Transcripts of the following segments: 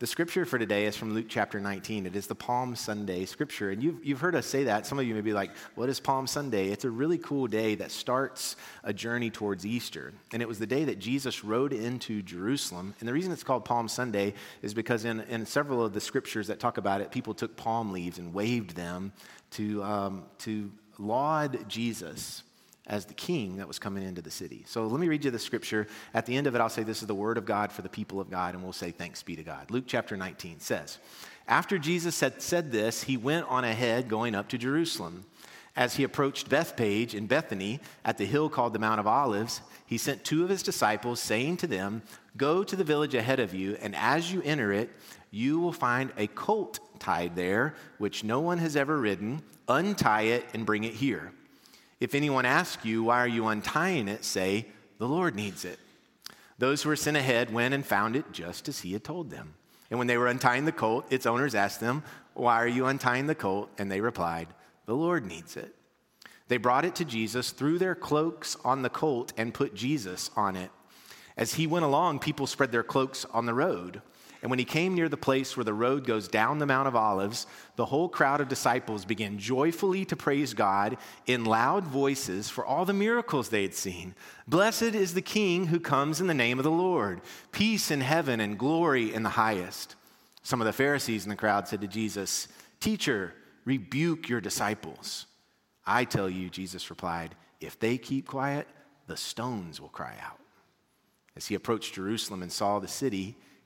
The scripture for today is from Luke chapter 19. It is the Palm Sunday scripture. And you've, you've heard us say that. Some of you may be like, What is Palm Sunday? It's a really cool day that starts a journey towards Easter. And it was the day that Jesus rode into Jerusalem. And the reason it's called Palm Sunday is because in, in several of the scriptures that talk about it, people took palm leaves and waved them to, um, to laud Jesus as the king that was coming into the city. So let me read you the scripture. At the end of it, I'll say, This is the word of God for the people of God, and we'll say, Thanks be to God. Luke chapter 19 says, After Jesus had said this, he went on ahead going up to Jerusalem. As he approached Bethphage in Bethany at the hill called the Mount of Olives, he sent two of his disciples, saying to them, Go to the village ahead of you, and as you enter it, you will find a colt tied there, which no one has ever ridden. Untie it and bring it here. If anyone asks you, Why are you untying it? say, The Lord needs it. Those who were sent ahead went and found it just as he had told them. And when they were untying the colt, its owners asked them, Why are you untying the colt? And they replied, The Lord needs it. They brought it to Jesus, threw their cloaks on the colt, and put Jesus on it. As he went along, people spread their cloaks on the road. And when he came near the place where the road goes down the Mount of Olives, the whole crowd of disciples began joyfully to praise God in loud voices for all the miracles they had seen. Blessed is the King who comes in the name of the Lord. Peace in heaven and glory in the highest. Some of the Pharisees in the crowd said to Jesus, Teacher, rebuke your disciples. I tell you, Jesus replied, if they keep quiet, the stones will cry out. As he approached Jerusalem and saw the city,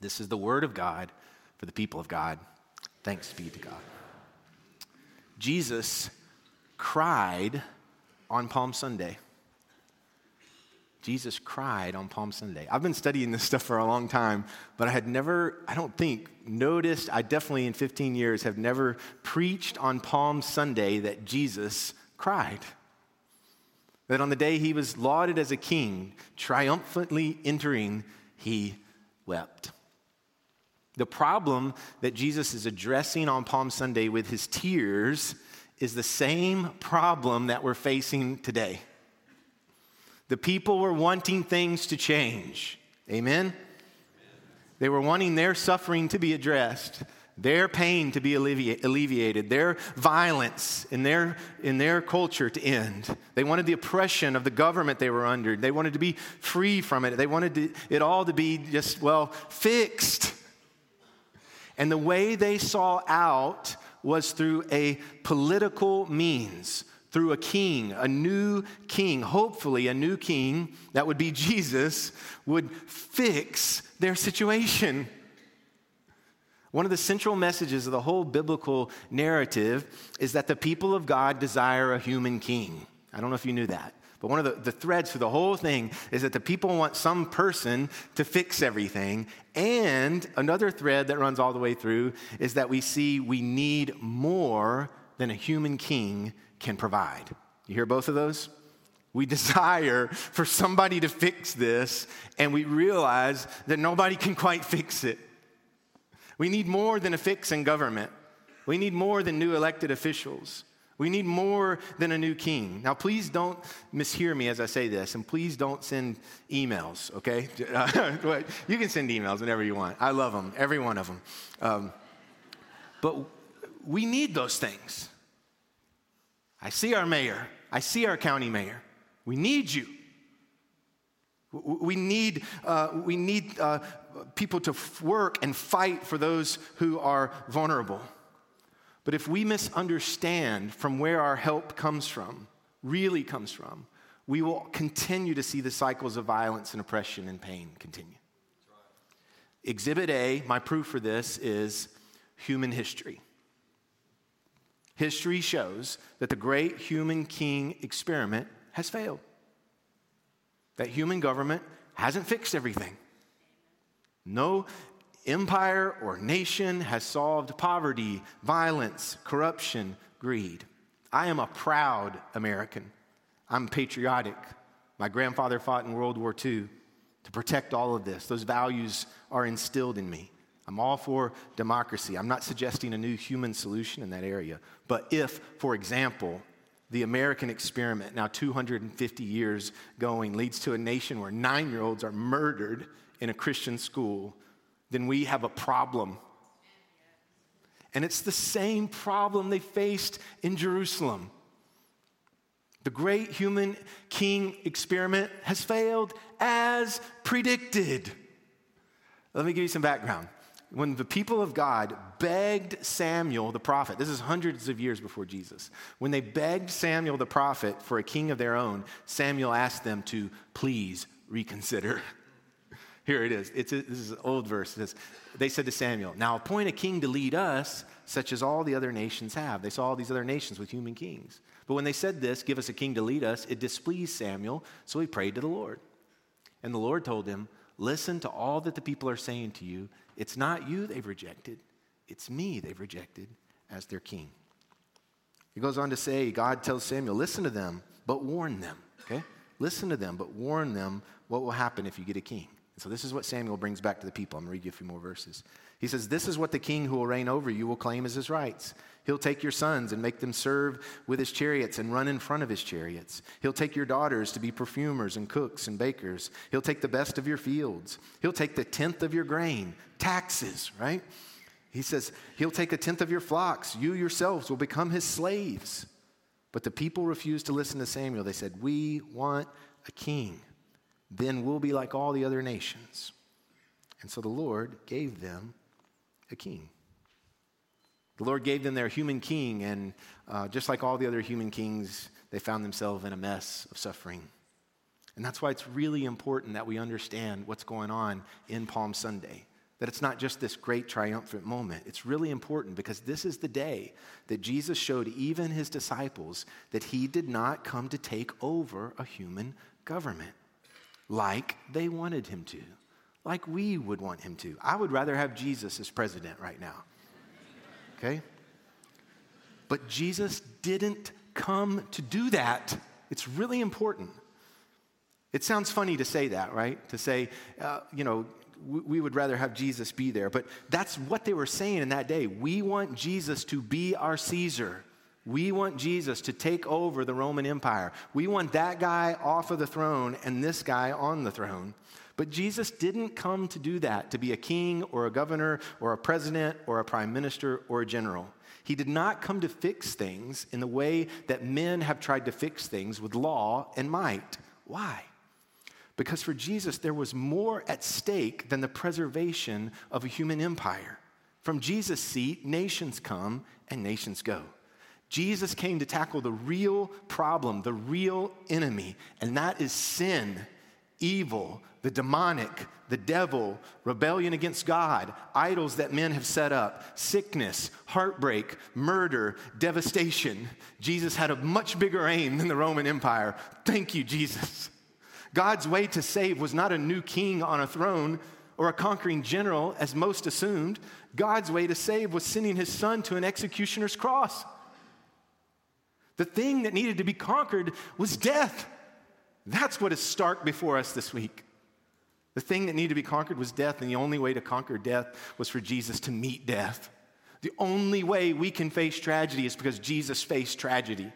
This is the word of God for the people of God. Thanks be to God. Jesus cried on Palm Sunday. Jesus cried on Palm Sunday. I've been studying this stuff for a long time, but I had never, I don't think, noticed, I definitely in 15 years have never preached on Palm Sunday that Jesus cried. That on the day he was lauded as a king, triumphantly entering, he wept. The problem that Jesus is addressing on Palm Sunday with his tears is the same problem that we're facing today. The people were wanting things to change. Amen? They were wanting their suffering to be addressed, their pain to be alleviated, their violence in their, in their culture to end. They wanted the oppression of the government they were under. They wanted to be free from it. They wanted to, it all to be just, well, fixed. And the way they saw out was through a political means, through a king, a new king, hopefully a new king that would be Jesus, would fix their situation. One of the central messages of the whole biblical narrative is that the people of God desire a human king. I don't know if you knew that. But one of the, the threads through the whole thing is that the people want some person to fix everything. And another thread that runs all the way through is that we see we need more than a human king can provide. You hear both of those? We desire for somebody to fix this, and we realize that nobody can quite fix it. We need more than a fix in government. We need more than new elected officials. We need more than a new king. Now, please don't mishear me as I say this, and please don't send emails, okay? you can send emails whenever you want. I love them, every one of them. Um, but we need those things. I see our mayor, I see our county mayor. We need you. We need, uh, we need uh, people to work and fight for those who are vulnerable. But if we misunderstand from where our help comes from, really comes from, we will continue to see the cycles of violence and oppression and pain continue. Exhibit A, my proof for this is human history. History shows that the great human king experiment has failed, that human government hasn't fixed everything. No empire or nation has solved poverty, violence, corruption, greed. I am a proud American. I'm patriotic. My grandfather fought in World War II to protect all of this. Those values are instilled in me. I'm all for democracy. I'm not suggesting a new human solution in that area. But if, for example, the American experiment, now 250 years going, leads to a nation where nine year olds are murdered in a Christian school, then we have a problem. And it's the same problem they faced in Jerusalem. The great human king experiment has failed as predicted. Let me give you some background. When the people of God begged Samuel the prophet, this is hundreds of years before Jesus, when they begged Samuel the prophet for a king of their own, Samuel asked them to please reconsider. Here it is. It's this is an old verse. It Says, they said to Samuel, Now appoint a king to lead us, such as all the other nations have. They saw all these other nations with human kings. But when they said this, give us a king to lead us, it displeased Samuel, so he prayed to the Lord. And the Lord told him, Listen to all that the people are saying to you. It's not you they've rejected, it's me they've rejected as their king. He goes on to say, God tells Samuel, Listen to them, but warn them. Okay? Listen to them, but warn them what will happen if you get a king. So this is what Samuel brings back to the people. I'm going to read you a few more verses. He says, This is what the king who will reign over you will claim as his rights. He'll take your sons and make them serve with his chariots and run in front of his chariots. He'll take your daughters to be perfumers and cooks and bakers. He'll take the best of your fields. He'll take the tenth of your grain, taxes, right? He says, He'll take a tenth of your flocks. You yourselves will become his slaves. But the people refused to listen to Samuel. They said, We want a king. Then we'll be like all the other nations. And so the Lord gave them a king. The Lord gave them their human king, and uh, just like all the other human kings, they found themselves in a mess of suffering. And that's why it's really important that we understand what's going on in Palm Sunday. That it's not just this great triumphant moment. It's really important because this is the day that Jesus showed even his disciples that he did not come to take over a human government like they wanted him to, like we would want him to. I would rather have Jesus as president right now okay? But Jesus didn't come to do that. It's really important. It sounds funny to say that, right? To say, uh, you know, we, we would rather have Jesus be there. But that's what they were saying in that day. We want Jesus to be our Caesar. We want Jesus to take over the Roman Empire. We want that guy off of the throne and this guy on the throne. But Jesus didn't come to do that, to be a king or a governor or a president or a prime minister or a general. He did not come to fix things in the way that men have tried to fix things with law and might. Why? Because for Jesus, there was more at stake than the preservation of a human empire. From Jesus' seat, nations come and nations go. Jesus came to tackle the real problem, the real enemy, and that is sin, evil, the demonic, the devil, rebellion against God, idols that men have set up, sickness, heartbreak, murder, devastation. Jesus had a much bigger aim than the Roman Empire. Thank you, Jesus. God's way to save was not a new king on a throne or a conquering general, as most assumed. God's way to save was sending his son to an executioner's cross. The thing that needed to be conquered was death. That's what is stark before us this week. The thing that needed to be conquered was death, and the only way to conquer death was for Jesus to meet death. The only way we can face tragedy is because Jesus faced tragedy.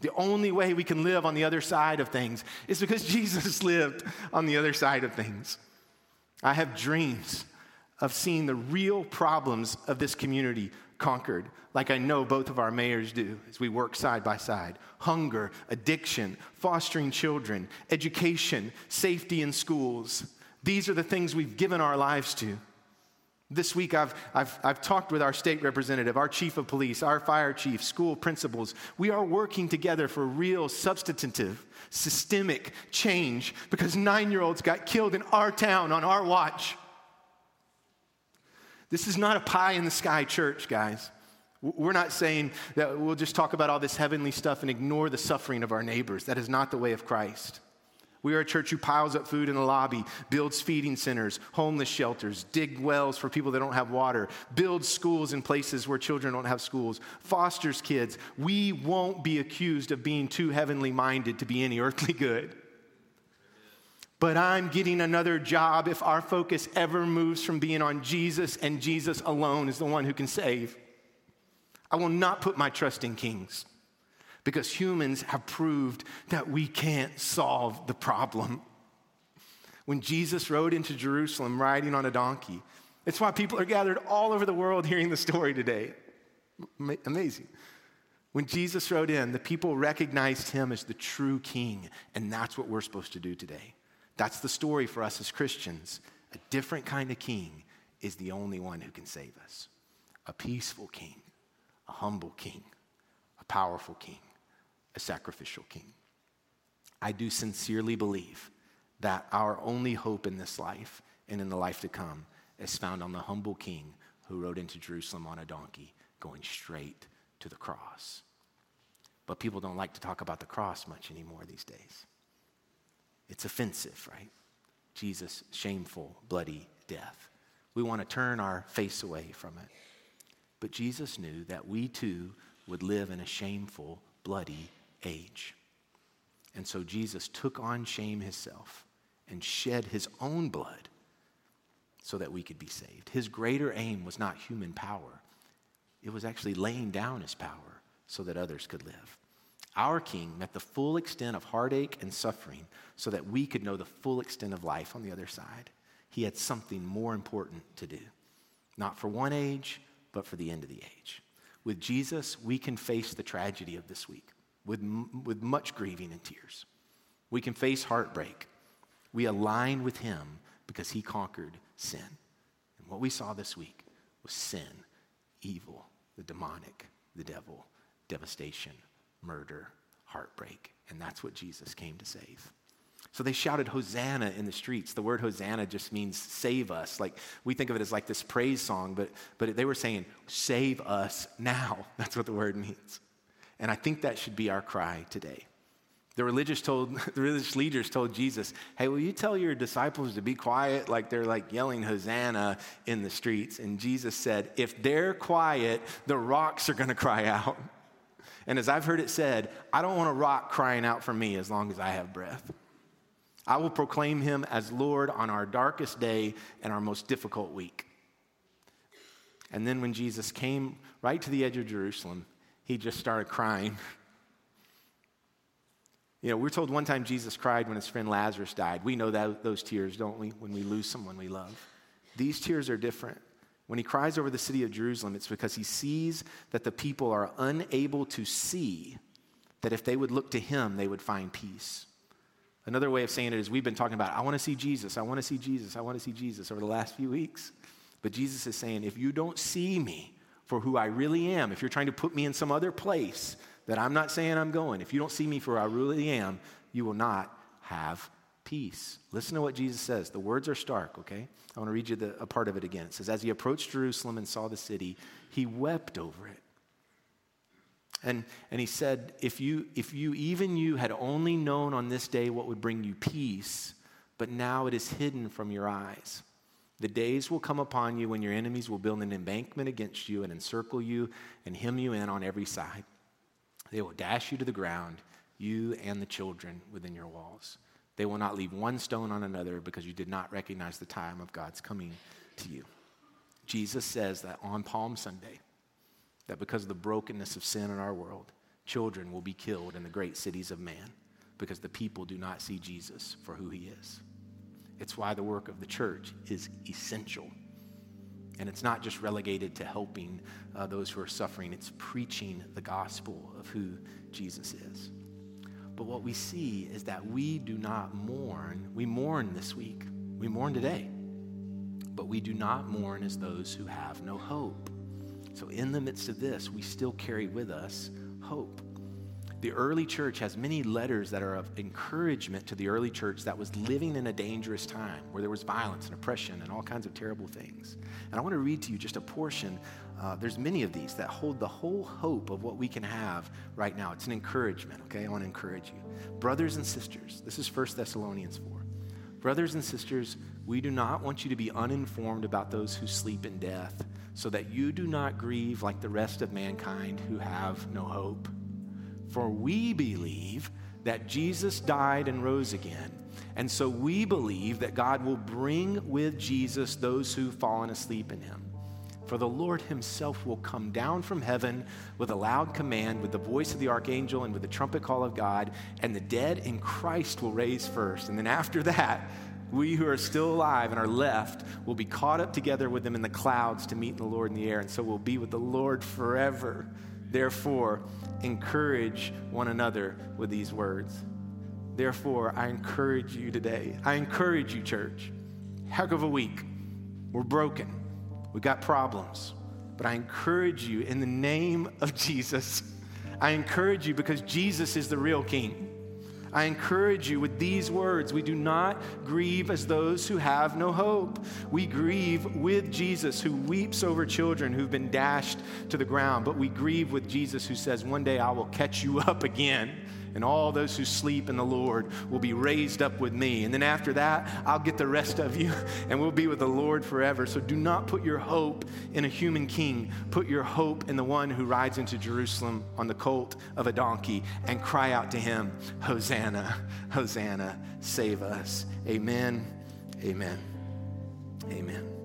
The only way we can live on the other side of things is because Jesus lived on the other side of things. I have dreams of seeing the real problems of this community conquered, like I know both of our mayors do as we work side by side hunger, addiction, fostering children, education, safety in schools. These are the things we've given our lives to. This week, I've, I've, I've talked with our state representative, our chief of police, our fire chief, school principals. We are working together for real, substantive, systemic change because nine year olds got killed in our town on our watch. This is not a pie in the sky church, guys. We're not saying that we'll just talk about all this heavenly stuff and ignore the suffering of our neighbors. That is not the way of Christ. We are a church who piles up food in the lobby, builds feeding centers, homeless shelters, dig wells for people that don't have water, builds schools in places where children don't have schools, fosters kids. We won't be accused of being too heavenly minded to be any earthly good. But I'm getting another job if our focus ever moves from being on Jesus and Jesus alone is the one who can save. I will not put my trust in kings because humans have proved that we can't solve the problem. When Jesus rode into Jerusalem riding on a donkey, it's why people are gathered all over the world hearing the story today. Amazing. When Jesus rode in, the people recognized him as the true king, and that's what we're supposed to do today. That's the story for us as Christians. A different kind of king is the only one who can save us a peaceful king, a humble king, a powerful king a sacrificial king. I do sincerely believe that our only hope in this life and in the life to come is found on the humble king who rode into Jerusalem on a donkey, going straight to the cross. But people don't like to talk about the cross much anymore these days. It's offensive, right? Jesus' shameful, bloody death. We want to turn our face away from it. But Jesus knew that we too would live in a shameful, bloody age. And so Jesus took on shame himself and shed his own blood so that we could be saved. His greater aim was not human power, it was actually laying down his power so that others could live. Our King met the full extent of heartache and suffering so that we could know the full extent of life on the other side. He had something more important to do, not for one age, but for the end of the age. With Jesus, we can face the tragedy of this week with, with much grieving and tears. We can face heartbreak. We align with Him because He conquered sin. And what we saw this week was sin, evil, the demonic, the devil, devastation, murder, heartbreak. And that's what Jesus came to save. So they shouted Hosanna in the streets. The word Hosanna just means save us. Like we think of it as like this praise song, but, but they were saying, save us now. That's what the word means. And I think that should be our cry today. The religious, told, the religious leaders told Jesus, Hey, will you tell your disciples to be quiet? Like they're like yelling Hosanna in the streets. And Jesus said, If they're quiet, the rocks are going to cry out. And as I've heard it said, I don't want a rock crying out for me as long as I have breath. I will proclaim him as Lord on our darkest day and our most difficult week. And then when Jesus came right to the edge of Jerusalem, he just started crying. You know, we're told one time Jesus cried when his friend Lazarus died. We know that, those tears, don't we, when we lose someone we love. These tears are different. When he cries over the city of Jerusalem, it's because he sees that the people are unable to see that if they would look to him, they would find peace. Another way of saying it is we've been talking about, I want to see Jesus, I want to see Jesus, I want to see Jesus over the last few weeks. But Jesus is saying, if you don't see me, for who I really am, if you're trying to put me in some other place that I'm not saying I'm going, if you don't see me for who I really am, you will not have peace. Listen to what Jesus says. The words are stark, okay? I want to read you the, a part of it again. It says, As he approached Jerusalem and saw the city, he wept over it. And, and he said, if you, if you, even you, had only known on this day what would bring you peace, but now it is hidden from your eyes. The days will come upon you when your enemies will build an embankment against you and encircle you and hem you in on every side. They will dash you to the ground, you and the children within your walls. They will not leave one stone on another because you did not recognize the time of God's coming to you. Jesus says that on Palm Sunday, that because of the brokenness of sin in our world, children will be killed in the great cities of man because the people do not see Jesus for who he is. It's why the work of the church is essential. And it's not just relegated to helping uh, those who are suffering, it's preaching the gospel of who Jesus is. But what we see is that we do not mourn. We mourn this week, we mourn today. But we do not mourn as those who have no hope. So, in the midst of this, we still carry with us hope. the early church has many letters that are of encouragement to the early church that was living in a dangerous time where there was violence and oppression and all kinds of terrible things. And I want to read to you just a portion. Uh, there's many of these that hold the whole hope of what we can have right now. It's an encouragement, okay? I want to encourage you. Brothers and sisters, this is 1 Thessalonians 4. Brothers and sisters, we do not want you to be uninformed about those who sleep in death, so that you do not grieve like the rest of mankind who have no hope. For we believe that Jesus died and rose again. And so we believe that God will bring with Jesus those who've fallen asleep in him. For the Lord himself will come down from heaven with a loud command, with the voice of the archangel, and with the trumpet call of God, and the dead in Christ will raise first. And then after that, we who are still alive and are left will be caught up together with them in the clouds to meet the Lord in the air. And so we'll be with the Lord forever. Therefore, encourage one another with these words. Therefore, I encourage you today. I encourage you, church. Heck of a week. We're broken. We got problems. But I encourage you in the name of Jesus. I encourage you because Jesus is the real king. I encourage you with these words we do not grieve as those who have no hope. We grieve with Jesus who weeps over children who've been dashed to the ground, but we grieve with Jesus who says, One day I will catch you up again and all those who sleep in the Lord will be raised up with me. And then after that, I'll get the rest of you, and we'll be with the Lord forever. So do not put your hope in a human king. Put your hope in the one who rides into Jerusalem on the colt of a donkey and cry out to him, Hosanna, Hosanna, save us. Amen. Amen. Amen.